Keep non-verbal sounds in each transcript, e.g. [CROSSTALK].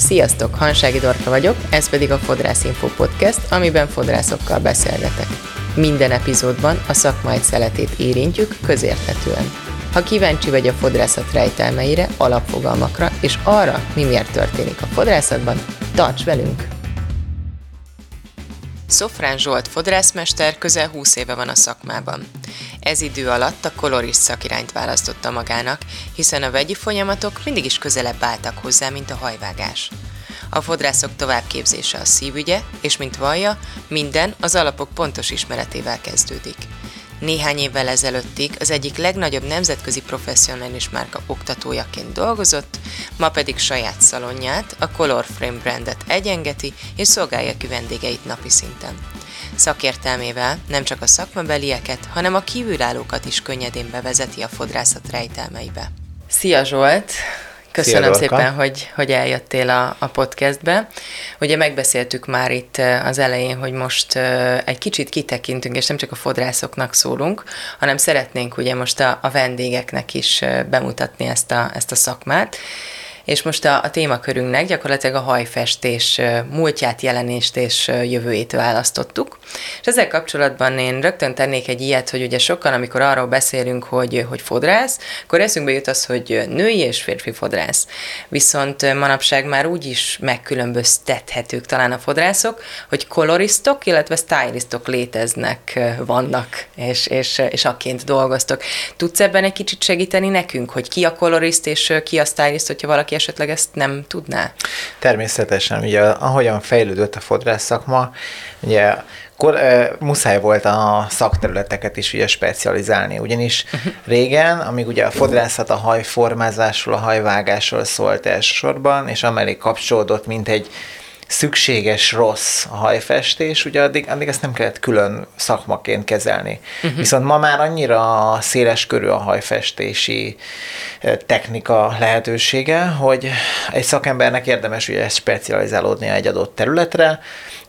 Sziasztok, Hansági Dorka vagyok, ez pedig a Fodrász Info Podcast, amiben fodrászokkal beszélgetek. Minden epizódban a szakma egy szeletét érintjük közérthetően. Ha kíváncsi vagy a fodrászat rejtelmeire, alapfogalmakra és arra, mi miért történik a fodrászatban, tarts velünk! Szofrán Zsolt fodrászmester közel 20 éve van a szakmában. Ez idő alatt a kolorist szakirányt választotta magának, hiszen a vegyi folyamatok mindig is közelebb álltak hozzá, mint a hajvágás. A fodrászok továbbképzése a szívügye, és mint vallja, minden az alapok pontos ismeretével kezdődik. Néhány évvel ezelőttig az egyik legnagyobb nemzetközi professzionális márka oktatójaként dolgozott, ma pedig saját szalonját, a Color Frame brandet egyengeti és szolgálja ki vendégeit napi szinten. Szakértelmével nem csak a szakmabelieket, hanem a kívülállókat is könnyedén bevezeti a fodrászat rejtelmeibe. Szia Zsolt! Köszönöm Szia, szépen, hogy, hogy eljöttél a, a podcastbe. Ugye megbeszéltük már itt az elején, hogy most egy kicsit kitekintünk, és nem csak a fodrászoknak szólunk, hanem szeretnénk ugye most a, a vendégeknek is bemutatni ezt a, ezt a szakmát és most a, a témakörünknek gyakorlatilag a hajfestés múltját, jelenést és jövőjét választottuk. És ezzel kapcsolatban én rögtön tennék egy ilyet, hogy ugye sokan, amikor arról beszélünk, hogy, hogy fodrász, akkor eszünkbe jut az, hogy női és férfi fodrász. Viszont manapság már úgy is megkülönböztethetők talán a fodrászok, hogy kolorisztok, illetve stylistok léteznek, vannak, és, és, és akként dolgoztok. Tudsz ebben egy kicsit segíteni nekünk, hogy ki a koloriszt és ki a stylist, hogyha valaki esetleg ezt nem tudná? Természetesen, ugye ahogyan fejlődött a fodrász szakma, ugye akkor e, muszáj volt a szakterületeket is ugye specializálni, ugyanis uh-huh. régen, amíg ugye a fodrászat a hajformázásról, a hajvágásról szólt elsősorban, és amellé kapcsolódott, mint egy szükséges rossz a hajfestés, ugye addig, addig ezt nem kellett külön szakmaként kezelni. Uh-huh. Viszont ma már annyira széles körű a hajfestési technika lehetősége, hogy egy szakembernek érdemes ugye specializálódni egy adott területre,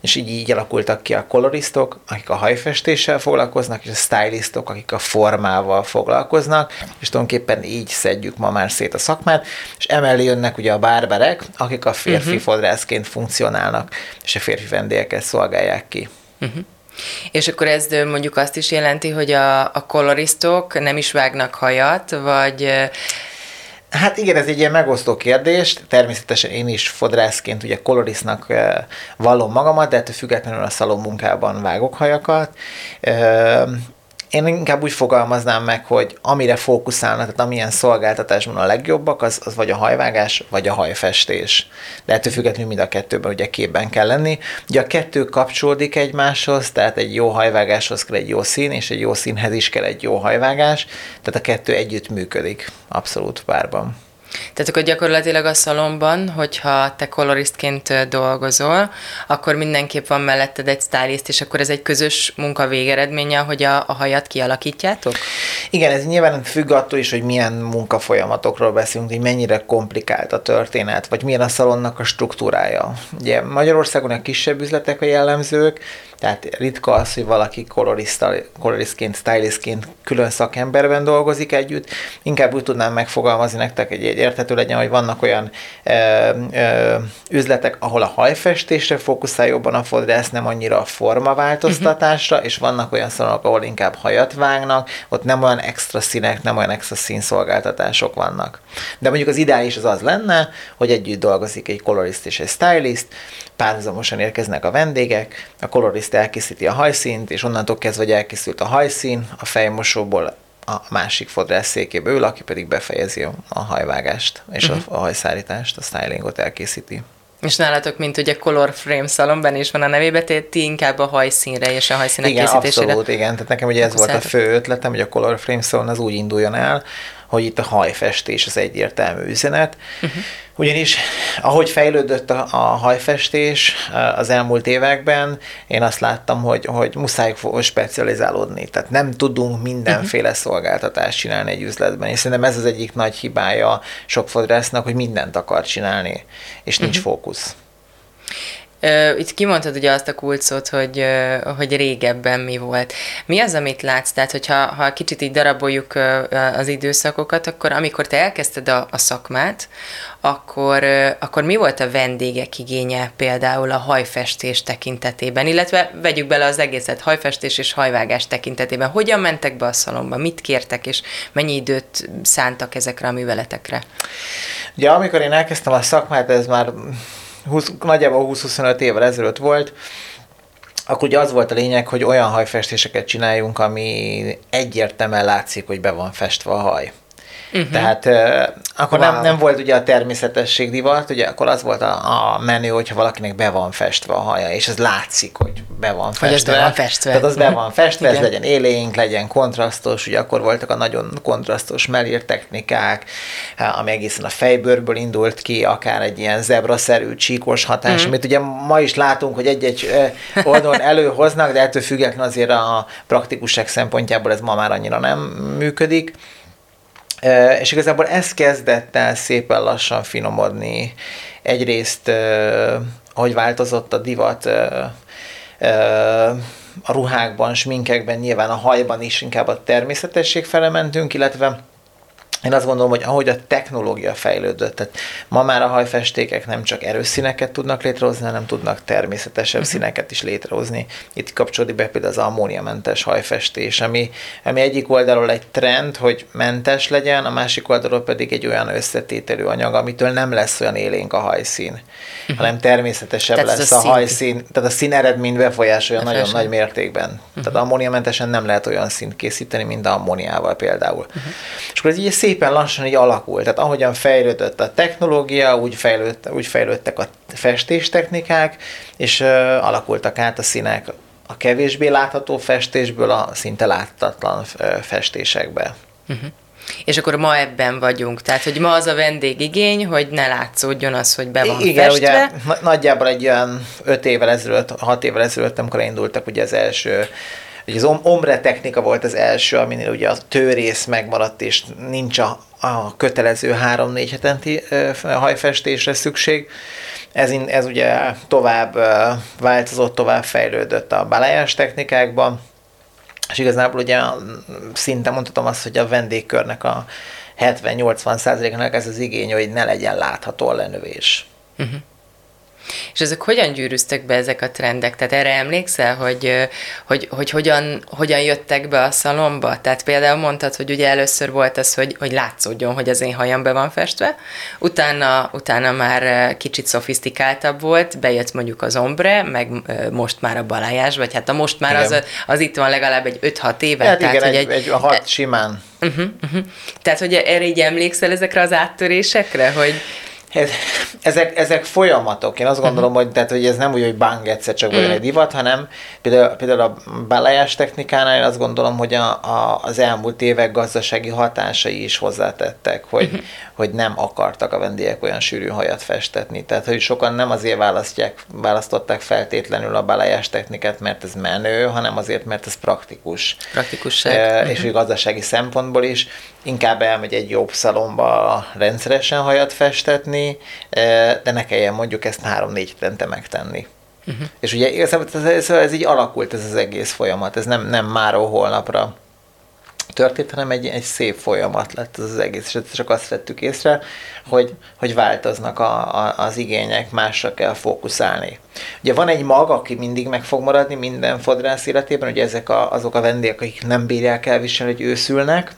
és így, így alakultak ki a kolorisztok, akik a hajfestéssel foglalkoznak, és a stylistok, akik a formával foglalkoznak, és tulajdonképpen így szedjük ma már szét a szakmát, és emellé jönnek ugye a bárberek, akik a férfi uh-huh. fodrászként funkcionálnak, és a férfi vendégeket szolgálják ki. Uh-huh. És akkor ez mondjuk azt is jelenti, hogy a, a kolorisztok nem is vágnak hajat, vagy Hát igen, ez egy ilyen megosztó kérdés. Természetesen én is fodrászként ugye kolorisznak vallom magamat, de ettől függetlenül a szalon munkában vágok hajakat én inkább úgy fogalmaznám meg, hogy amire fókuszálnak, tehát amilyen szolgáltatásban a legjobbak, az, az vagy a hajvágás, vagy a hajfestés. De ettől függetlenül mind a kettőben ugye képben kell lenni. Ugye a kettő kapcsolódik egymáshoz, tehát egy jó hajvágáshoz kell egy jó szín, és egy jó színhez is kell egy jó hajvágás, tehát a kettő együtt működik abszolút párban. Tehát akkor gyakorlatilag a szalomban, hogyha te koloristként dolgozol, akkor mindenképp van melletted egy stylist, és akkor ez egy közös munka végeredménye, hogy a, a hajat kialakítjátok? Igen, ez nyilván függ attól is, hogy milyen munkafolyamatokról beszélünk, hogy mennyire komplikált a történet, vagy milyen a szalonnak a struktúrája. Ugye Magyarországon a kisebb üzletek a jellemzők, tehát ritka az, hogy valaki koloristként, stylistként külön szakemberben dolgozik együtt. Inkább úgy tudnám megfogalmazni nektek, egy, egy érthető legyen, hogy vannak olyan ö, ö, üzletek, ahol a hajfestésre fókuszál jobban a fodrász, nem annyira a formaváltoztatásra, uh-huh. és vannak olyan szalonok, ahol inkább hajat vágnak, ott nem olyan extra színek, nem olyan extra színszolgáltatások vannak. De mondjuk az ideális az az lenne, hogy együtt dolgozik egy kolorist és egy stylist, párhuzamosan érkeznek a vendégek, a kolorist elkészíti a hajszínt, és onnantól kezdve, hogy elkészült a hajszín, a fejmosóból a másik fodrász székébe ül, aki pedig befejezi a hajvágást és uh-huh. a, a hajszárítást, a stylingot elkészíti. És nálatok, mint ugye Color Frame szalomban is van a nevébe, ti inkább a hajszínre és a hajszínek igen, készítésére. abszolút, igen. Tehát nekem ugye ez volt a fő ötletem, hogy a Color Frame szalon az úgy induljon el, hogy itt a hajfestés az egyértelmű üzenet. Uh-huh. Ugyanis ahogy fejlődött a, a hajfestés az elmúlt években, én azt láttam, hogy, hogy muszáj specializálódni. Tehát nem tudunk mindenféle uh-huh. szolgáltatást csinálni egy üzletben. És szerintem ez az egyik nagy hibája sok fodrásznak, hogy mindent akar csinálni, és nincs uh-huh. fókusz. Itt kimondtad ugye azt a kulcsot, hogy, hogy régebben mi volt. Mi az, amit látsz? Tehát, hogyha ha kicsit így daraboljuk az időszakokat, akkor amikor te elkezdted a, a szakmát, akkor, akkor mi volt a vendégek igénye például a hajfestés tekintetében, illetve vegyük bele az egészet hajfestés és hajvágás tekintetében. Hogyan mentek be a szalomba, mit kértek, és mennyi időt szántak ezekre a műveletekre? Ugye amikor én elkezdtem a szakmát, ez már 20, nagyjából 20-25 évvel ezelőtt volt, akkor ugye az volt a lényeg, hogy olyan hajfestéseket csináljunk, ami egyértelműen látszik, hogy be van festve a haj. Uh-huh. Tehát uh, akkor wow. nem, nem volt ugye a természetesség divat, ugye akkor az volt a, a menő, hogyha valakinek be van festve a haja, és ez látszik, hogy be van festve. Hogy be van festve. Tehát az be van festve, ez legyen élénk, legyen kontrasztos, ugye akkor voltak a nagyon kontrasztos melír technikák, ami egészen a fejbőrből indult ki, akár egy ilyen zebraszerű csíkos hatás, uh-huh. amit ugye ma is látunk, hogy egy-egy oldalon előhoznak, de ettől függetlenül azért a praktikusság szempontjából ez ma már annyira nem működik. És igazából ez kezdett el szépen lassan finomodni. Egyrészt, ahogy változott a divat, a ruhákban, sminkekben, nyilván a hajban is inkább a természetesség fele mentünk, illetve én azt gondolom, hogy ahogy a technológia fejlődött, tehát ma már a hajfestékek nem csak erős színeket tudnak létrehozni, hanem tudnak természetesebb uh-huh. színeket is létrehozni. Itt kapcsolódik be például az ammóniamentes hajfestés, ami, ami egyik oldalról egy trend, hogy mentes legyen, a másik oldalról pedig egy olyan összetételű anyag, amitől nem lesz olyan élénk a hajszín, uh-huh. hanem természetesebb tehát lesz a, a hajszín, tehát a szín eredményt befolyásolja nagyon nagy mértékben. Uh-huh. Tehát ammóniamentesen nem lehet olyan színt készíteni, mint ammóniával például. Uh-huh. És akkor ez így szép szépen lassan így alakult. Tehát ahogyan fejlődött a technológia, úgy, fejlődt, úgy fejlődtek a festéstechnikák, és uh, alakultak át a színek a kevésbé látható festésből a szinte láthatatlan festésekbe. Uh-huh. És akkor ma ebben vagyunk. Tehát, hogy ma az a vendégigény, hogy ne látszódjon az, hogy be van Igen, festve. ugye nagyjából egy olyan öt évvel ezelőtt, hat évvel ezelőtt, amikor indultak ugye az első Ugye az ombre technika volt az első, aminél ugye a tőrész megmaradt, és nincs a, a kötelező három-négy hetenti hajfestésre szükség. Ez, ez ugye tovább változott, tovább fejlődött a balájás technikákban, és igazából ugye szinte mondhatom azt, hogy a vendégkörnek a 70-80 százaléknak ez az igény, hogy ne legyen látható a lenövés. Uh-huh. És ezek hogyan gyűrűztek be ezek a trendek? Tehát erre emlékszel, hogy, hogy, hogy hogyan, hogyan jöttek be a szalomba? Tehát például mondtad, hogy ugye először volt az, hogy, hogy látszódjon, hogy az én hajam be van festve, utána, utána már kicsit szofisztikáltabb volt, bejött mondjuk az ombre, meg most már a balájás, vagy hát a most már az, az itt van legalább egy 5-6 éve. Hát tehát, igen, hogy egy, egy, egy hat simán. Uh-huh, uh-huh. Tehát, hogy erre így emlékszel ezekre az áttörésekre, hogy ez, ezek, ezek folyamatok. Én azt mhm. gondolom, uh-huh. hogy, tehát, hogy ez nem úgy, hogy bang egyszer csak uh-huh. egy divat, hanem például, például a balajás technikánál én azt gondolom, hogy a, a, az elmúlt évek gazdasági hatásai is hozzátettek, hogy, uh-huh. hogy nem akartak a vendégek olyan sűrű hajat festetni. Tehát, hogy sokan nem azért választják, választották feltétlenül a balajás technikát, mert ez menő, hanem azért, mert ez praktikus. Praktikusság. E, uh-huh. És hogy gazdasági szempontból is inkább elmegy egy jobb szalomba rendszeresen hajat festetni, de ne kelljen mondjuk ezt három-négy hetente megtenni. Uh-huh. És ugye ez, ez, így alakult ez az egész folyamat, ez nem, nem máról holnapra történt, hanem egy, egy szép folyamat lett ez az egész, és csak azt vettük észre, hogy, hogy változnak a, a, az igények, másra kell fókuszálni. Ugye van egy mag, aki mindig meg fog maradni minden fodrász életében, ugye ezek a, azok a vendégek, akik nem bírják elviselni, hogy őszülnek,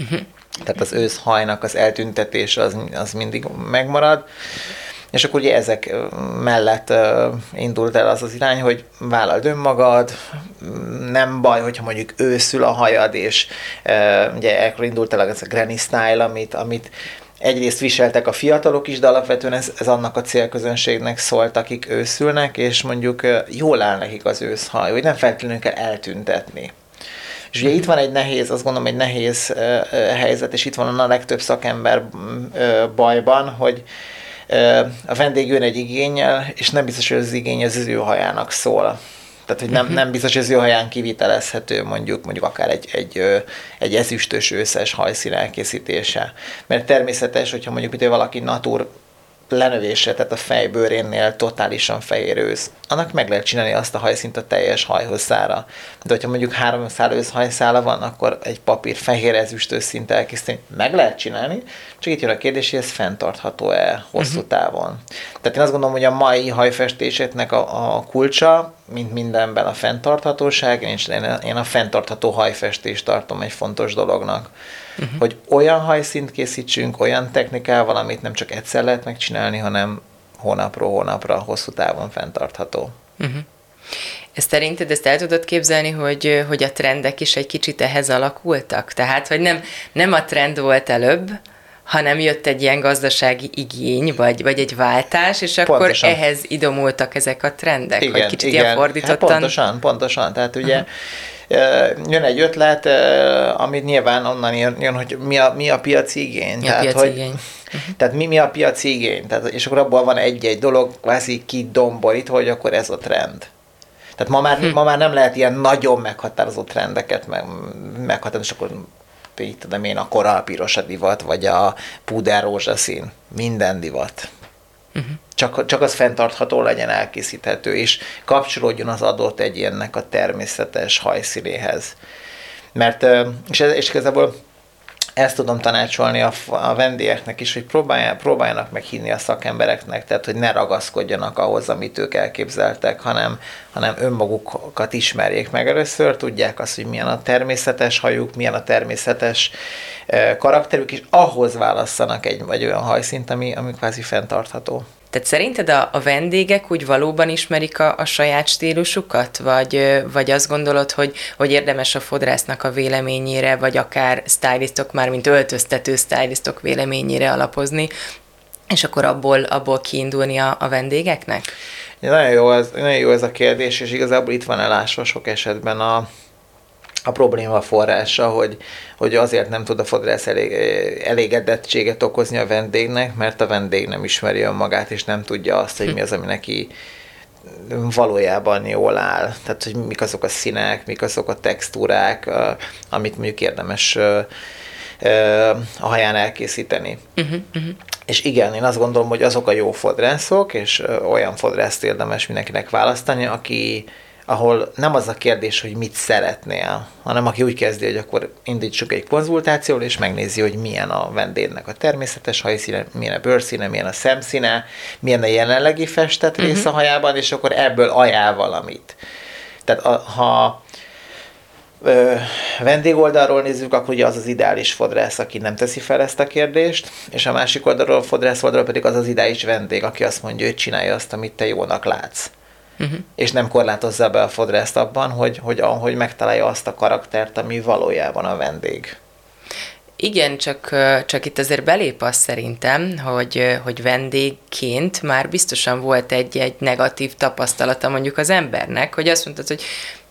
Uh-huh. Tehát az őszhajnak az eltüntetése az, az mindig megmarad. És akkor ugye ezek mellett indult el az az irány, hogy vállald önmagad, nem baj, hogyha mondjuk őszül a hajad, és ugye ekkor indult el az a granny style, amit, amit egyrészt viseltek a fiatalok is, de alapvetően ez, ez annak a célközönségnek szólt, akik őszülnek, és mondjuk jól áll nekik az őszhaj, hogy nem feltétlenül kell eltüntetni. És ugye itt van egy nehéz, azt gondolom, egy nehéz helyzet, és itt van a legtöbb szakember bajban, hogy a vendég jön egy igényel, és nem biztos, hogy az igény az ő hajának szól. Tehát, hogy nem, uh-huh. nem biztos, hogy az ő haján kivitelezhető mondjuk, mondjuk akár egy, egy, egy ezüstös őszes hajszín elkészítése. Mert természetes, hogyha mondjuk hogy valaki natur lenövésre, tehát a fejbőrénnél totálisan fehér ősz, annak meg lehet csinálni azt a hajszint a teljes hajhosszára. De hogyha mondjuk három szálőz hajszála van, akkor egy papír fehér ezüstös szint elkészíteni meg lehet csinálni, csak itt jön a kérdés, hogy ez fenntartható-e hosszú uh-huh. távon. Tehát én azt gondolom, hogy a mai hajfestéseknek a, a kulcsa, mint mindenben a fenntarthatóság, és én, a fenntartható hajfestést tartom egy fontos dolognak uh-huh. hogy olyan hajszint készítsünk, olyan technikával, amit nem csak egyszer lehet megcsinálni, hanem hónapról hónapra, hosszú távon fenntartható. Uh-huh. Ezt szerinted ezt el tudod képzelni, hogy, hogy a trendek is egy kicsit ehhez alakultak? Tehát, hogy nem, nem a trend volt előbb, hanem jött egy ilyen gazdasági igény, vagy, vagy egy váltás, és akkor pontosan. ehhez idomultak ezek a trendek, igen, hogy kicsit igen. ilyen fordítottan. Hát pontosan, pontosan. Tehát ugye uh-huh jön egy ötlet, amit nyilván onnan jön, hogy mi a, mi a piaci igény. Mi tehát, a piaci hogy, igény? Uh-huh. Tehát mi, mi a piaci igény? Tehát, és akkor abból van egy-egy dolog, kvázi kidomborít, hogy akkor ez a trend. Tehát ma már, hm. ma már nem lehet ilyen nagyon meghatározó trendeket meg, meghatározni, és akkor így tudom én, a koralpiros a divat, vagy a puder rózsaszín. Minden divat. Uh-huh. Csak, csak az fenntartható legyen, elkészíthető, és kapcsolódjon az adott egyénnek a természetes hajszínéhez. Mert, és, ez, és igazából ezt tudom tanácsolni a, a vendégeknek is, hogy próbálják, próbáljanak meg hinni a szakembereknek, tehát hogy ne ragaszkodjanak ahhoz, amit ők elképzeltek, hanem, hanem önmagukat ismerjék meg először, tudják azt, hogy milyen a természetes hajuk, milyen a természetes karakterük, és ahhoz válasszanak egy vagy olyan hajszint, ami, ami kvázi fenntartható. Tehát szerinted a, a vendégek úgy valóban ismerik a, a saját stílusukat, vagy, vagy azt gondolod, hogy, hogy érdemes a fodrásznak a véleményére, vagy akár stylistok, már mint öltöztető stylistok véleményére alapozni, és akkor abból, abból kiindulni a, a vendégeknek? Ja, nagyon, jó ez, nagyon jó ez a kérdés, és igazából itt van elásva sok esetben a, a probléma forrása, hogy, hogy azért nem tud a fodrász elég, elégedettséget okozni a vendégnek, mert a vendég nem ismeri önmagát, és nem tudja azt, hogy mi az, ami neki valójában jól áll. Tehát, hogy mik azok a színek, mik azok a textúrák, amit mondjuk érdemes a haján elkészíteni. Uh-huh, uh-huh. És igen, én azt gondolom, hogy azok a jó fodrászok, és olyan fodrászt érdemes mindenkinek választani, aki, ahol nem az a kérdés, hogy mit szeretnél, hanem aki úgy kezdi, hogy akkor indítsuk egy konzultációt, és megnézi, hogy milyen a vendégnek a természetes hajszíne, milyen a bőrszíne, milyen a szemszíne, milyen a jelenlegi festett rész uh-huh. a hajában, és akkor ebből ajánl valamit. Tehát a, ha ö, vendégoldalról nézzük, akkor ugye az az ideális fodrász, aki nem teszi fel ezt a kérdést, és a másik oldalról, a fodrász oldalról pedig az az ideális vendég, aki azt mondja, hogy csinálja azt, amit te jónak látsz uh-huh. és nem korlátozza be a fodrászt abban, hogy, hogy, hogy megtalálja azt a karaktert, ami valójában a vendég. Igen, csak, csak itt azért belép az szerintem, hogy, hogy vendégként már biztosan volt egy-egy negatív tapasztalata mondjuk az embernek, hogy azt mondtad, hogy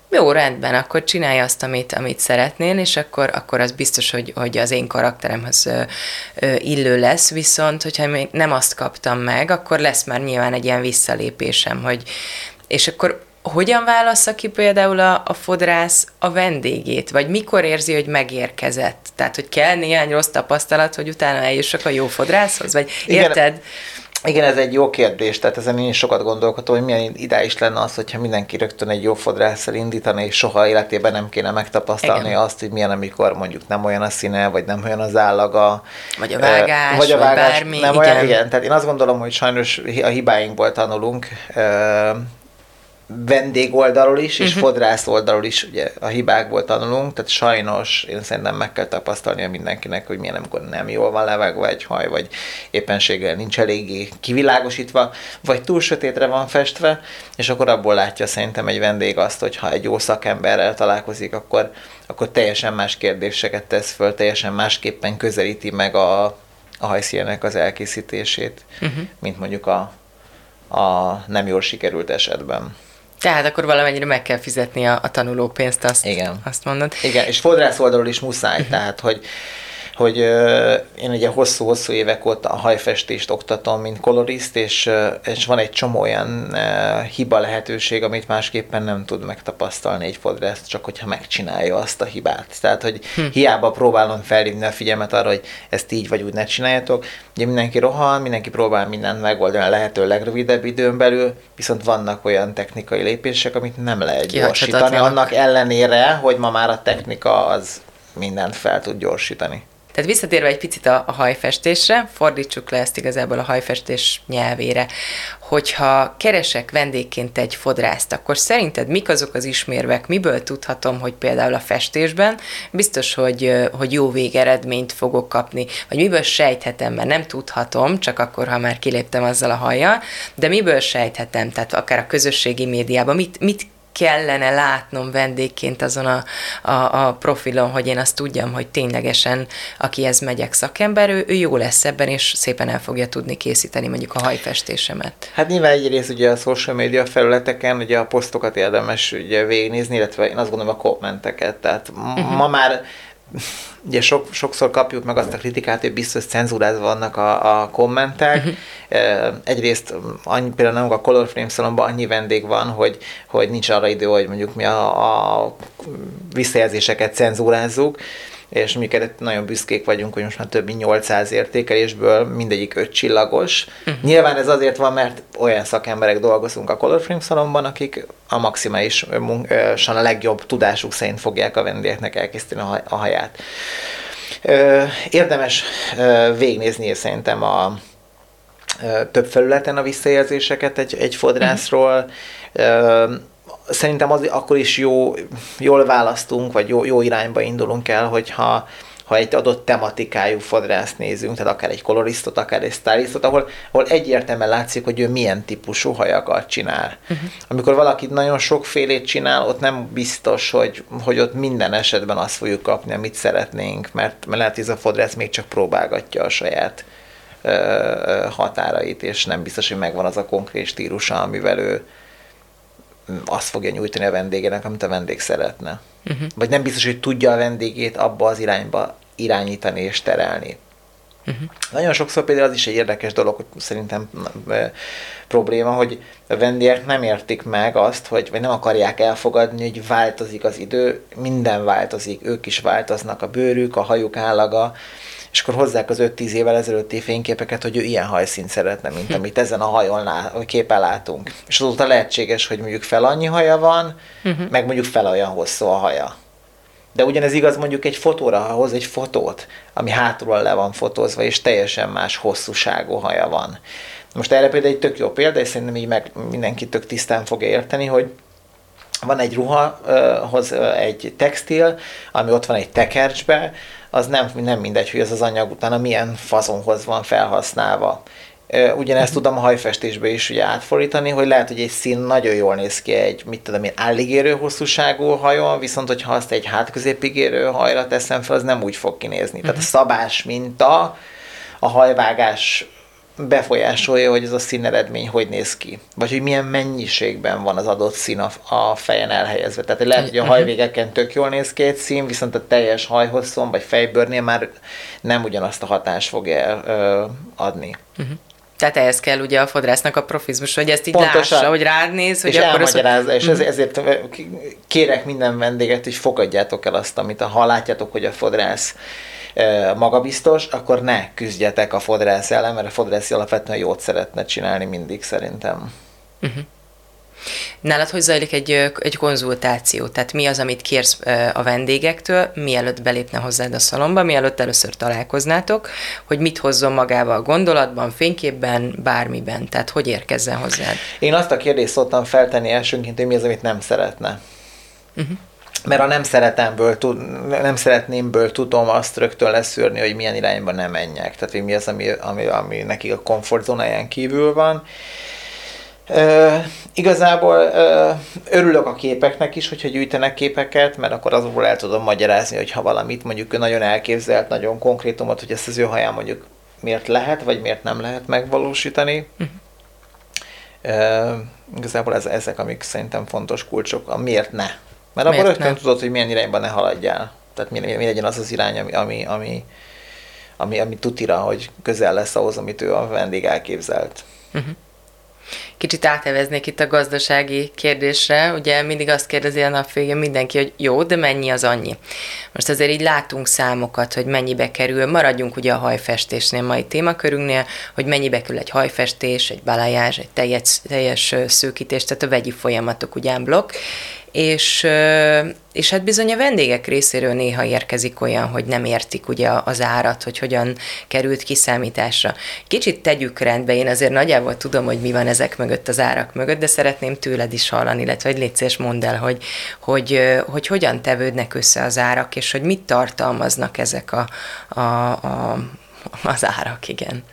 jó, rendben, akkor csinálj azt, amit, amit szeretnél, és akkor, akkor az biztos, hogy, hogy az én karakteremhez illő lesz, viszont hogyha még nem azt kaptam meg, akkor lesz már nyilván egy ilyen visszalépésem, hogy és akkor hogyan válassza ki például a, a fodrász a vendégét, vagy mikor érzi, hogy megérkezett? Tehát, hogy kell néhány rossz tapasztalat, hogy utána eljussak a jó fodrászhoz? Vagy érted? Igen. Igen, ez egy jó kérdés, tehát ezen én is sokat gondolkodom, hogy milyen ideális lenne az, hogyha mindenki rögtön egy jó fodrásszal indítani, és soha életében nem kéne megtapasztalni Igen. azt, hogy milyen, amikor mondjuk nem olyan a színe, vagy nem olyan az állaga. Vagy a vágás, vagy, a vágás, vagy bármi. Nem igen. olyan, igen. Tehát én azt gondolom, hogy sajnos a hibáinkból tanulunk, vendég oldalról is, és uh-huh. fodrász oldalról is ugye a hibákból tanulunk, tehát sajnos én szerintem meg kell tapasztalnia mindenkinek, hogy milyen amikor nem jól van levágva egy haj, vagy éppenséggel nincs eléggé kivilágosítva, vagy túl sötétre van festve, és akkor abból látja szerintem egy vendég azt, hogy ha egy jó szakemberrel találkozik, akkor, akkor teljesen más kérdéseket tesz föl, teljesen másképpen közelíti meg a, a hajszínek az elkészítését, uh-huh. mint mondjuk a, a nem jól sikerült esetben. Tehát akkor valamennyire meg kell fizetni a, a tanulópénzt, azt, Igen. azt mondod. Igen, és fodrász oldalról is muszáj, uh-huh. tehát hogy hogy én ugye hosszú-hosszú évek óta a hajfestést oktatom, mint kolorist, és, és van egy csomó olyan hiba lehetőség, amit másképpen nem tud megtapasztalni egy fodrász, csak hogyha megcsinálja azt a hibát. Tehát, hogy hm. hiába próbálom felhívni a figyelmet arra, hogy ezt így vagy úgy ne csináljátok. Ugye mindenki rohan, mindenki próbál mindent megoldani a lehető legrövidebb időn belül, viszont vannak olyan technikai lépések, amit nem lehet gyorsítani, annak ellenére, hogy ma már a technika az mindent fel tud gyorsítani. Tehát visszatérve egy picit a, a hajfestésre, fordítsuk le ezt igazából a hajfestés nyelvére. Hogyha keresek vendégként egy fodrászt, akkor szerinted mik azok az ismérvek, miből tudhatom, hogy például a festésben biztos, hogy, hogy jó végeredményt fogok kapni, vagy miből sejthetem, mert nem tudhatom, csak akkor, ha már kiléptem azzal a hajjal, de miből sejthetem, tehát akár a közösségi médiában, mit, mit kellene látnom vendégként azon a, a, a profilon, hogy én azt tudjam, hogy ténylegesen, akihez megyek szakember, ő, ő jó lesz ebben, és szépen el fogja tudni készíteni mondjuk a hajfestésemet. Hát nyilván egyrészt ugye a social media felületeken ugye a posztokat érdemes ugye végignézni, illetve én azt gondolom a kommenteket, tehát uh-huh. ma már ugye sok, sokszor kapjuk meg azt a kritikát, hogy biztos cenzúrázva vannak a, a kommentek. Uh-huh. Egyrészt annyi, például nem a Color Frame szalomban annyi vendég van, hogy, hogy nincs arra idő, hogy mondjuk mi a, a visszajelzéseket cenzúrázzuk és mi nagyon büszkék vagyunk, hogy most már több mint 800 értékelésből mindegyik öt csillagos. Uh-huh. Nyilván ez azért van, mert olyan szakemberek dolgozunk a Color Frame szalomban, akik a maximálisan a legjobb tudásuk szerint fogják a vendégeknek elkészíteni a haját. Érdemes végnézni szerintem a több felületen a visszajelzéseket egy, egy fodrászról. Uh-huh szerintem az akkor is jó, jól választunk, vagy jó, jó irányba indulunk el, hogyha ha egy adott tematikájú fodrászt nézünk, tehát akár egy kolorisztot, akár egy stylistot, ahol, ahol egyértelműen látszik, hogy ő milyen típusú hajakat csinál. Uh-huh. Amikor valaki nagyon sokfélét csinál, ott nem biztos, hogy, hogy ott minden esetben azt fogjuk kapni, amit szeretnénk, mert, mert lehet, hogy ez a fodrász még csak próbálgatja a saját ö, határait, és nem biztos, hogy megvan az a konkrét stílusa, amivel ő, azt fogja nyújtani a vendégének, amit a vendég szeretne. Uh-huh. Vagy nem biztos, hogy tudja a vendégét abba az irányba irányítani és terelni. Uh-huh. Nagyon sokszor például az is egy érdekes dolog, hogy szerintem e, probléma, hogy a vendégek nem értik meg azt, hogy, vagy nem akarják elfogadni, hogy változik az idő, minden változik, ők is változnak, a bőrük, a hajuk állaga, és akkor hozzák az 5-10 évvel ezelőtti fényképeket, hogy ő ilyen hajszínt szeretne, mint amit ezen a hajon lá, képen látunk. És azóta lehetséges, hogy mondjuk fel annyi haja van, uh-huh. meg mondjuk fel olyan hosszú a haja. De ugyanez igaz mondjuk egy fotóra, ha hoz egy fotót, ami hátulról le van fotózva, és teljesen más hosszúságú haja van. Most erre például egy tök jó példa, és szerintem így meg mindenki tök tisztán fogja érteni, hogy van egy ruhahoz egy textil, ami ott van egy tekercsbe, az nem, nem mindegy, hogy ez az anyag utána milyen fazonhoz van felhasználva. Ugyanezt mhm. tudom a hajfestésbe is ugye átfordítani, hogy lehet, hogy egy szín nagyon jól néz ki egy, mit tudom én, álligérő hosszúságú hajon, viszont hogyha azt egy hátközépigérő hajra teszem fel, az nem úgy fog kinézni. Uh-huh. Tehát a mhm. szabás minta, a hajvágás befolyásolja, hogy ez a színeredmény hogy néz ki. Vagy hogy milyen mennyiségben van az adott szín a, a fejen elhelyezve. Tehát lehet, hogy a mhm. hajvégeken tök jól néz ki egy szín, viszont a teljes hajhosszon vagy fejbőrnél már nem ugyanazt a hatást fogja el, adni. Uh-huh. Tehát ehhez kell ugye a fodrásznak a profizmus, hogy ezt így Pontosan. lássa, hogy rád néz, hogy és akkor elmagyarázza, az... és ez, ezért kérek minden vendéget, hogy fogadjátok el azt, amit ha látjátok, hogy a fodrász magabiztos, akkor ne küzdjetek a fodrász ellen, mert a fodrász alapvetően jót szeretne csinálni mindig szerintem. Uh-huh. Nálad hogy zajlik egy, egy konzultáció? Tehát mi az, amit kérsz a vendégektől, mielőtt belépne hozzád a szalomba, mielőtt először találkoznátok, hogy mit hozzon magába a gondolatban, fényképben, bármiben? Tehát hogy érkezzen hozzád? Én azt a kérdést szoktam feltenni elsőnként, hogy mi az, amit nem szeretne. Uh-huh mert a nem szeretemből, nem szeretnémből tudom azt rögtön leszűrni, hogy milyen irányba nem menjek. Tehát, hogy mi az, ami, ami, ami nekik a komfortzónáján kívül van. Igazából uh, örülök a képeknek is, hogyha gyűjtenek képeket, mert akkor azokból el tudom magyarázni, hogy ha valamit mondjuk nagyon elképzelt, nagyon konkrétumot, hogy ezt az ő haján mondjuk miért lehet, vagy miért nem lehet megvalósítani. Uh-huh. Uh, igazából ez, ezek, amik szerintem fontos kulcsok, a miért ne mert abban rögtön tudod, hogy milyen irányba ne haladjál. Tehát mi, mi legyen az az irány, ami, ami, ami, ami, ami tutira, hogy közel lesz ahhoz, amit ő a vendég elképzelt. Uh-huh. Kicsit áteveznék itt a gazdasági kérdésre. Ugye mindig azt kérdezi a nap végén mindenki, hogy jó, de mennyi az annyi. Most azért így látunk számokat, hogy mennyibe kerül. Maradjunk ugye a hajfestésnél, mai témakörünknél, hogy mennyibe kerül egy hajfestés, egy balajás, egy teljes, teljes szőkítés, tehát a vegyi folyamatok ugyan blokk és, és hát bizony a vendégek részéről néha érkezik olyan, hogy nem értik ugye az árat, hogy hogyan került kiszámításra. Kicsit tegyük rendbe, én azért nagyjából tudom, hogy mi van ezek mögött, az árak mögött, de szeretném tőled is hallani, illetve hogy légy mondd el, hogy, hogy, hogy hogyan tevődnek össze az árak, és hogy mit tartalmaznak ezek a, a, a, az árak, igen.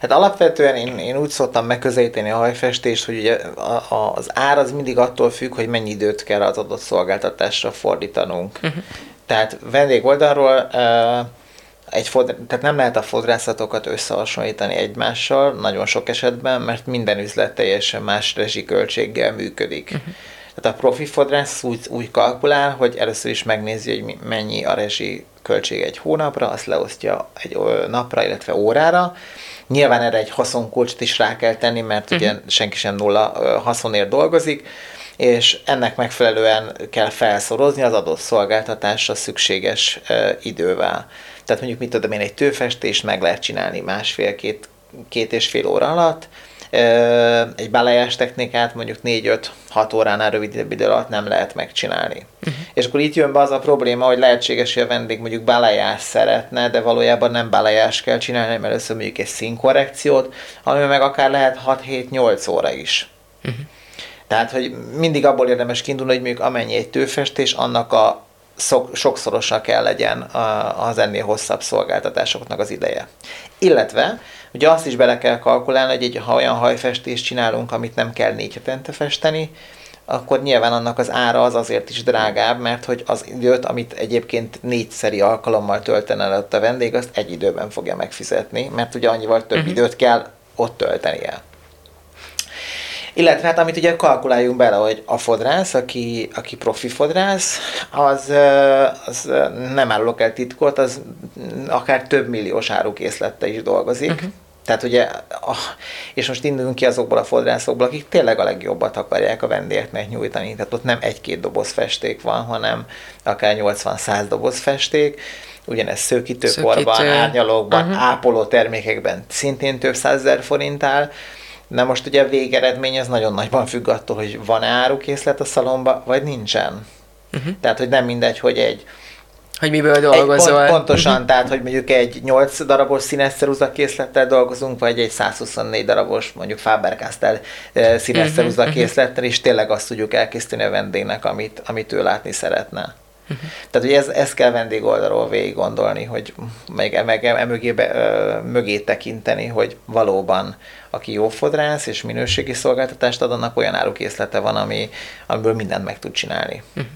Hát alapvetően én, én úgy szoktam megközelíteni a hajfestést, hogy ugye a, a, az ár az mindig attól függ, hogy mennyi időt kell az adott szolgáltatásra fordítanunk. Uh-huh. Tehát vendég oldalról uh, egy fod, tehát nem lehet a fodrászatokat összehasonlítani egymással nagyon sok esetben, mert minden üzlet teljesen más rezsiköltséggel működik. Uh-huh. Tehát a profi fodrász úgy, úgy kalkulál, hogy először is megnézi, hogy mennyi a rezsi költség egy hónapra, azt leosztja egy napra, illetve órára, Nyilván erre egy haszonkulcsot is rá kell tenni, mert uh-huh. ugye senki sem nulla haszonért dolgozik, és ennek megfelelően kell felszorozni az adott szolgáltatásra szükséges idővel. Tehát mondjuk, mit tudom én, egy tőfestést meg lehet csinálni másfél-két két és fél óra alatt, egy balajás technikát mondjuk 4-5-6 óránál rövidebb idő alatt nem lehet megcsinálni. Uh-huh. És akkor itt jön be az a probléma, hogy lehetséges, hogy a vendég mondjuk balajás szeretne, de valójában nem balajás kell csinálni, mert először mondjuk egy színkorrekciót, ami meg akár lehet 6-7-8 óra is. Uh-huh. Tehát, hogy mindig abból érdemes kiindulni, hogy mondjuk amennyi egy tőfestés, annak a szok, sokszorosan kell legyen az ennél hosszabb szolgáltatásoknak az ideje. Illetve Ugye azt is bele kell kalkulálni, hogy egy, ha olyan hajfestést csinálunk, amit nem kell négy hetente festeni, akkor nyilván annak az ára az azért is drágább, mert hogy az időt, amit egyébként négyszeri alkalommal töltene el a vendég, azt egy időben fogja megfizetni, mert ugye annyival több uh-huh. időt kell ott töltenie. Illetve hát amit ugye kalkuláljunk bele, hogy a fodrász, aki, aki profi fodrász, az, az nem árulok el titkot, az akár több milliós árukészlette is dolgozik. Uh-huh. Tehát ugye, és most indulunk ki azokból a fodrászokból, akik tényleg a legjobbat akarják a vendégeknek nyújtani. Tehát ott nem egy-két doboz festék van, hanem akár 80-100 doboz festék. Ugyanez szőkítőkorban, Szőkítő. árnyalókban, uh-huh. ápoló termékekben szintén több százezer forint áll. Na most ugye a végeredmény az nagyon nagyban függ attól, hogy van-e árukészlet a szalomba, vagy nincsen. Uh-huh. Tehát, hogy nem mindegy, hogy egy hogy miből dolgozol. Egy, pont, pontosan, uh-huh. tehát, hogy mondjuk egy 8 darabos színes készlettel dolgozunk, vagy egy 124 darabos, mondjuk Faber-Castell színes ceruza uh-huh. készlettel, és tényleg azt tudjuk elkészíteni a vendégnek, amit, amit ő látni szeretne. Uh-huh. Tehát, hogy ez, ezt kell vendég oldalról végig gondolni, hogy meg, meg emögé, mögé tekinteni, hogy valóban aki jó fodrász és minőségi szolgáltatást ad, annak olyan árukészlete van, ami, amiből mindent meg tud csinálni. Uh-huh.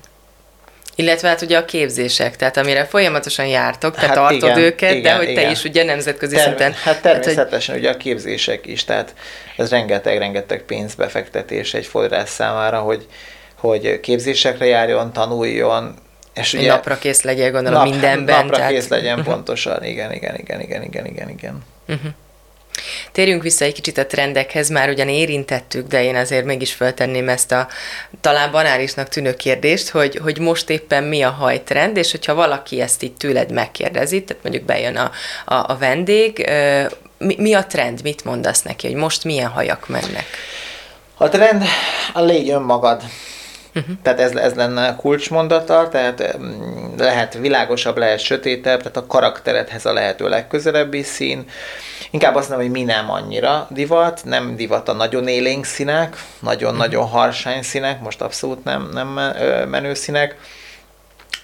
Illetve hát ugye a képzések, tehát amire folyamatosan jártok, te hát tartod igen, őket, igen, de hogy igen. te is ugye nemzetközi Term- szinten. Hát természetesen tehát, hogy... ugye a képzések is, tehát ez rengeteg-rengeteg pénzbefektetés egy fodrász számára, hogy, hogy képzésekre járjon, tanuljon, és ugye napra kész legyen, gondolom nap, mindenben. Napra tehát... kész legyen, pontosan, igen, igen, igen, igen, igen, igen, igen. Uh-huh. Térjünk vissza egy kicsit a trendekhez, már ugyan érintettük, de én azért mégis föltenném ezt a talán banálisnak tűnő kérdést, hogy, hogy most éppen mi a hajtrend, és hogyha valaki ezt itt tőled megkérdezi, tehát mondjuk bejön a, a, a vendég, mi, mi a trend, mit mondasz neki, hogy most milyen hajak mennek? A trend a légy önmagad. Uh-huh. Tehát ez, ez lenne a kulcsmondata, tehát lehet világosabb, lehet sötétebb, tehát a karakteredhez a lehető legközelebbi szín. Inkább azt mondom, hogy mi nem annyira divat, nem divat a nagyon élénk színek, nagyon-nagyon uh-huh. harsány színek, most abszolút nem, nem menő színek.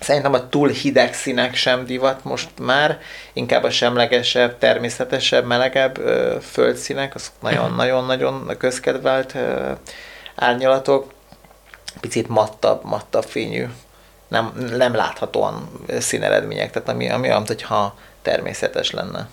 Szerintem a túl hideg színek sem divat most már, inkább a semlegesebb, természetesebb, melegebb földszínek, azok nagyon-nagyon-nagyon közkedvelt árnyalatok picit mattabb, mattabb fényű, nem, nem láthatóan színeredmények, tehát ami, ami olyan, hogyha természetes lenne.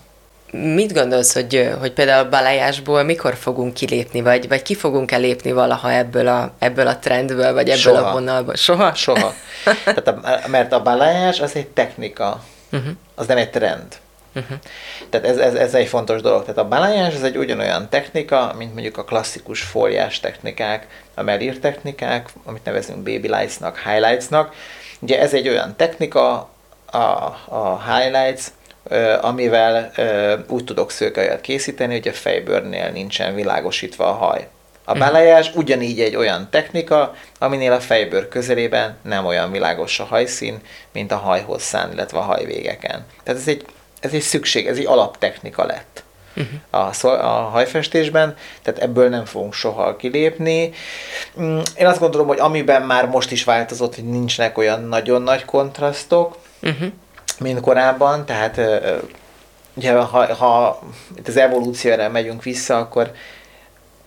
Mit gondolsz, hogy, hogy például a balajásból mikor fogunk kilépni, vagy, vagy ki fogunk elépni valaha ebből a, ebből a trendből, vagy ebből Soha. a vonalból? Soha? Soha. [LAUGHS] Tehát a, mert a balajás az egy technika, uh-huh. az nem egy trend. Uh-huh. Tehát ez, ez, ez egy fontos dolog. Tehát a balayage ez egy ugyanolyan technika, mint mondjuk a klasszikus fóliás technikák, a melír technikák, amit nevezünk baby lights-nak, highlights-nak. Ugye ez egy olyan technika, a, a highlights, amivel úgy tudok szőkehajat készíteni, hogy a fejbőrnél nincsen világosítva a haj. A mhm. belejás ugyanígy egy olyan technika, aminél a fejbőr közelében nem olyan világos a hajszín, mint a hajhosszán, illetve a hajvégeken. Tehát ez egy, ez egy szükség, ez egy alaptechnika lett. Uh-huh. a, a hajfestésben, tehát ebből nem fogunk soha kilépni. Mm, én azt gondolom, hogy amiben már most is változott, hogy nincsenek olyan nagyon nagy kontrasztok, uh-huh. mint korábban, tehát ugye, ha, ha itt az evolúcióra megyünk vissza, akkor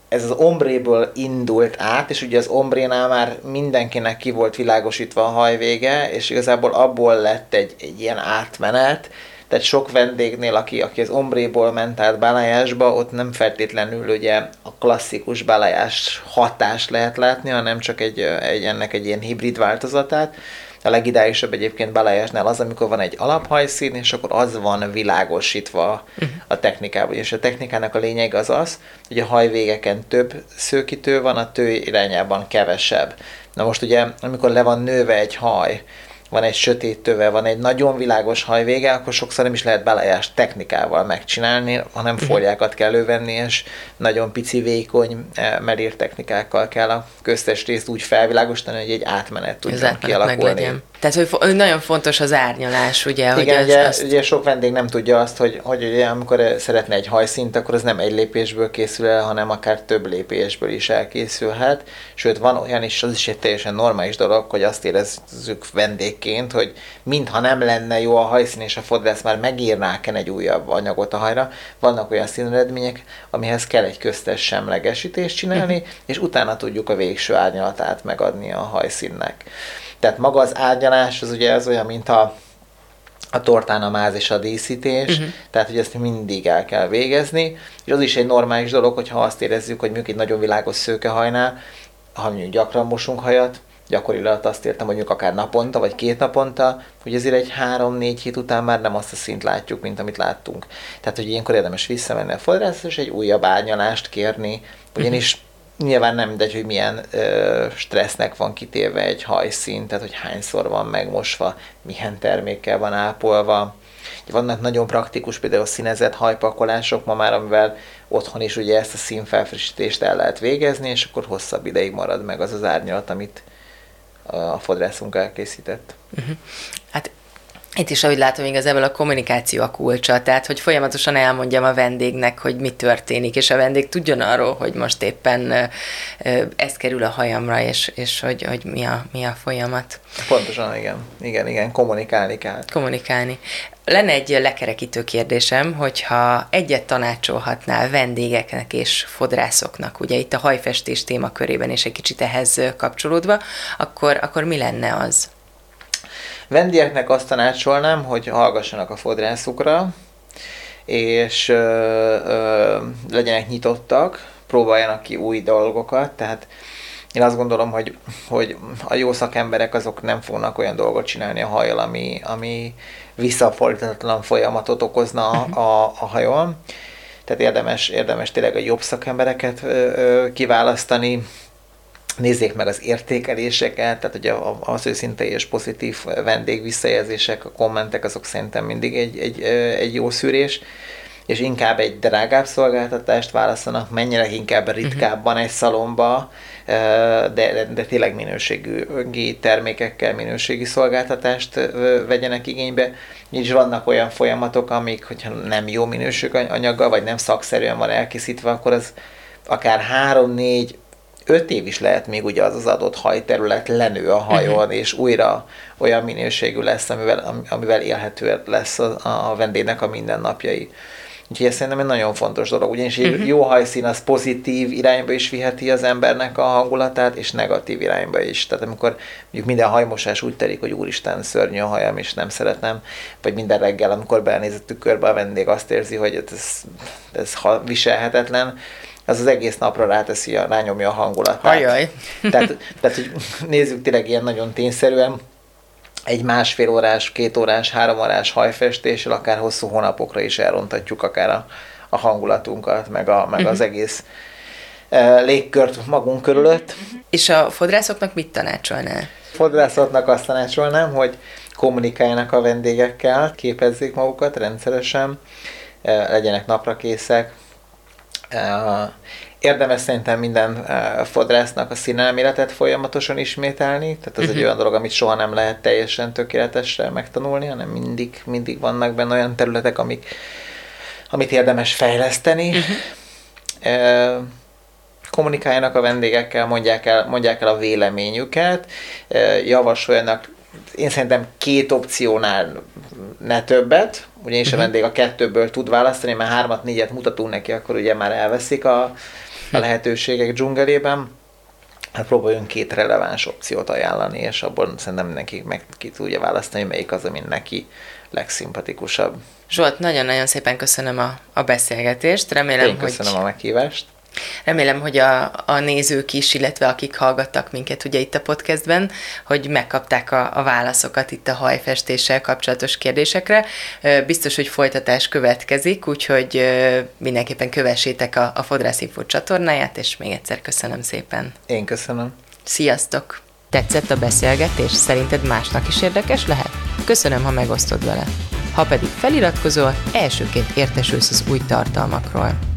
ez az ombréből indult át, és ugye az ombrénál már mindenkinek ki volt világosítva a hajvége, és igazából abból lett egy, egy ilyen átmenet, tehát sok vendégnél, aki, aki az ombréból ment át balayásba, ott nem feltétlenül ugye a klasszikus balayás hatást lehet látni, hanem csak egy, egy ennek egy ilyen hibrid változatát. A legidálisabb egyébként balayásnál az, amikor van egy alaphajszín, és akkor az van világosítva a technikában. És a technikának a lényeg az az, hogy a hajvégeken több szőkítő van, a tő irányában kevesebb. Na most ugye, amikor le van nőve egy haj, van egy sötét töve, van egy nagyon világos hajvége, akkor sokszor nem is lehet belejást technikával megcsinálni, hanem mhm. fóliákat kell elővenni, és nagyon pici, vékony eh, merír technikákkal kell a köztes részt úgy felvilágosítani, hogy egy átmenet tudjon kialakulni. Tehát, hogy nagyon fontos az árnyalás, ugye? Igen, hogy ugye, azt... ugye sok vendég nem tudja azt, hogy, hogy ugye, amikor szeretne egy hajszint, akkor az nem egy lépésből készül el, hanem akár több lépésből is elkészülhet. Sőt, van olyan is, az is egy teljesen normális dolog, hogy azt érezzük vendégként, hogy mintha nem lenne jó a hajszín, és a fodrász már megírná egy újabb anyagot a hajra. Vannak olyan színeredmények, amihez kell egy köztes semlegesítést csinálni, mhm. és utána tudjuk a végső árnyalatát megadni a hajszínnek. Tehát maga az árnyalás az ugye az olyan, mint a, a tortán a máz és a díszítés, uh-huh. tehát hogy ezt mindig el kell végezni, és az is egy normális dolog, hogyha azt érezzük, hogy mondjuk egy nagyon világos szőkehajnál, ha mondjuk gyakran mosunk hajat, gyakorilag azt értem, hogy mondjuk akár naponta, vagy két naponta, hogy azért egy három-négy hét után már nem azt a szint látjuk, mint amit láttunk. Tehát, hogy ilyenkor érdemes visszamenni a fodrászhoz, és egy újabb árnyalást kérni, ugyanis Nyilván nem mindegy, hogy milyen ö, stressznek van kitéve egy hajszín, tehát hogy hányszor van megmosva, milyen termékkel van ápolva. Vannak nagyon praktikus például színezett hajpakolások ma már, amivel otthon is ugye ezt a színfelfrissítést el lehet végezni, és akkor hosszabb ideig marad meg az az árnyalat, amit a fodrászunk elkészített. Uh-huh. Hát itt is, ahogy látom, igazából a kommunikáció a kulcsa, tehát hogy folyamatosan elmondjam a vendégnek, hogy mi történik, és a vendég tudjon arról, hogy most éppen ez kerül a hajamra, és, és hogy, hogy mi, a, mi a folyamat. Pontosan, igen. Igen, igen, kommunikálni kell. Kommunikálni. Lenne egy lekerekítő kérdésem, hogyha egyet tanácsolhatnál vendégeknek és fodrászoknak, ugye itt a hajfestés témakörében és egy kicsit ehhez kapcsolódva, akkor, akkor mi lenne az? Vendégeknek azt tanácsolnám, hogy hallgassanak a fodrászukra, és ö, ö, legyenek nyitottak, próbáljanak ki új dolgokat, tehát én azt gondolom, hogy, hogy a jó szakemberek azok nem fognak olyan dolgot csinálni a hajjal, ami, ami visszafordítatlan folyamatot okozna a, mhm. a, a hajón. Tehát érdemes, érdemes tényleg a jobb szakembereket ö, ö, kiválasztani, nézzék meg az értékeléseket, tehát ugye az őszinte és pozitív vendég visszajelzések, a kommentek, azok szerintem mindig egy, egy, egy jó szűrés, és inkább egy drágább szolgáltatást választanak, menjenek inkább ritkábban egy szalomba, de, de, tényleg minőségű termékekkel minőségi szolgáltatást vegyenek igénybe. Így vannak olyan folyamatok, amik, hogyha nem jó minőségű anyaggal, vagy nem szakszerűen van elkészítve, akkor az akár három, négy, öt év is lehet még ugye az az adott hajterület lenő a hajon, uh-huh. és újra olyan minőségű lesz, amivel, amivel élhető lesz a, a vendégnek a mindennapjai. Úgyhogy ez szerintem egy nagyon fontos dolog, ugyanis egy uh-huh. jó hajszín az pozitív irányba is viheti az embernek a hangulatát, és negatív irányba is. Tehát amikor mondjuk minden hajmosás úgy telik, hogy úristen, szörnyű a hajam, és nem szeretem, vagy minden reggel, amikor belenézettük körbe a vendég azt érzi, hogy ez, ez viselhetetlen, az az egész napra ráteszi, a, rányomja a hangulatát. Ajaj. Tehát, tehát, hogy nézzük tényleg ilyen nagyon tényszerűen, egy másfél órás, két órás, három órás hajfestéssel akár hosszú hónapokra is elrontatjuk akár a, a hangulatunkat, meg, a, meg uh-huh. az egész e, légkört magunk körülött. És a fodrászoknak mit tanácsolnál? Fodrászoknak azt tanácsolnám, hogy kommunikáljanak a vendégekkel, képezzék magukat rendszeresen, e, legyenek naprakészek, e, Érdemes szerintem minden fodrásznak a színelméletet folyamatosan ismételni, tehát ez uh-huh. egy mhm. olyan dolog, amit soha nem lehet teljesen tökéletesre megtanulni, hanem mindig, mindig vannak benne olyan területek, amik, amit érdemes fejleszteni. Uh-huh. Uh, kommunikáljanak a vendégekkel, mondják el, mondják el a véleményüket, uh, javasoljanak én szerintem két opciónál ne többet, ugyanis a vendég a kettőből tud választani, mert hármat, négyet mutatunk neki, akkor ugye már elveszik a, a lehetőségek dzsungelében, hát próbáljunk két releváns opciót ajánlani, és abból szerintem mindenki meg ki tudja választani, melyik az, ami neki legszimpatikusabb. Zsolt, nagyon-nagyon szépen köszönöm a, a beszélgetést. Remélem, Én köszönöm hogy... a meghívást. Remélem, hogy a, a nézők is, illetve akik hallgattak minket ugye itt a podcastben, hogy megkapták a, a válaszokat itt a hajfestéssel kapcsolatos kérdésekre. Biztos, hogy folytatás következik, úgyhogy mindenképpen kövessétek a, a Fodrász Info csatornáját, és még egyszer köszönöm szépen. Én köszönöm. Sziasztok! Tetszett a beszélgetés? Szerinted másnak is érdekes lehet? Köszönöm, ha megosztod vele. Ha pedig feliratkozol, elsőként értesülsz az új tartalmakról.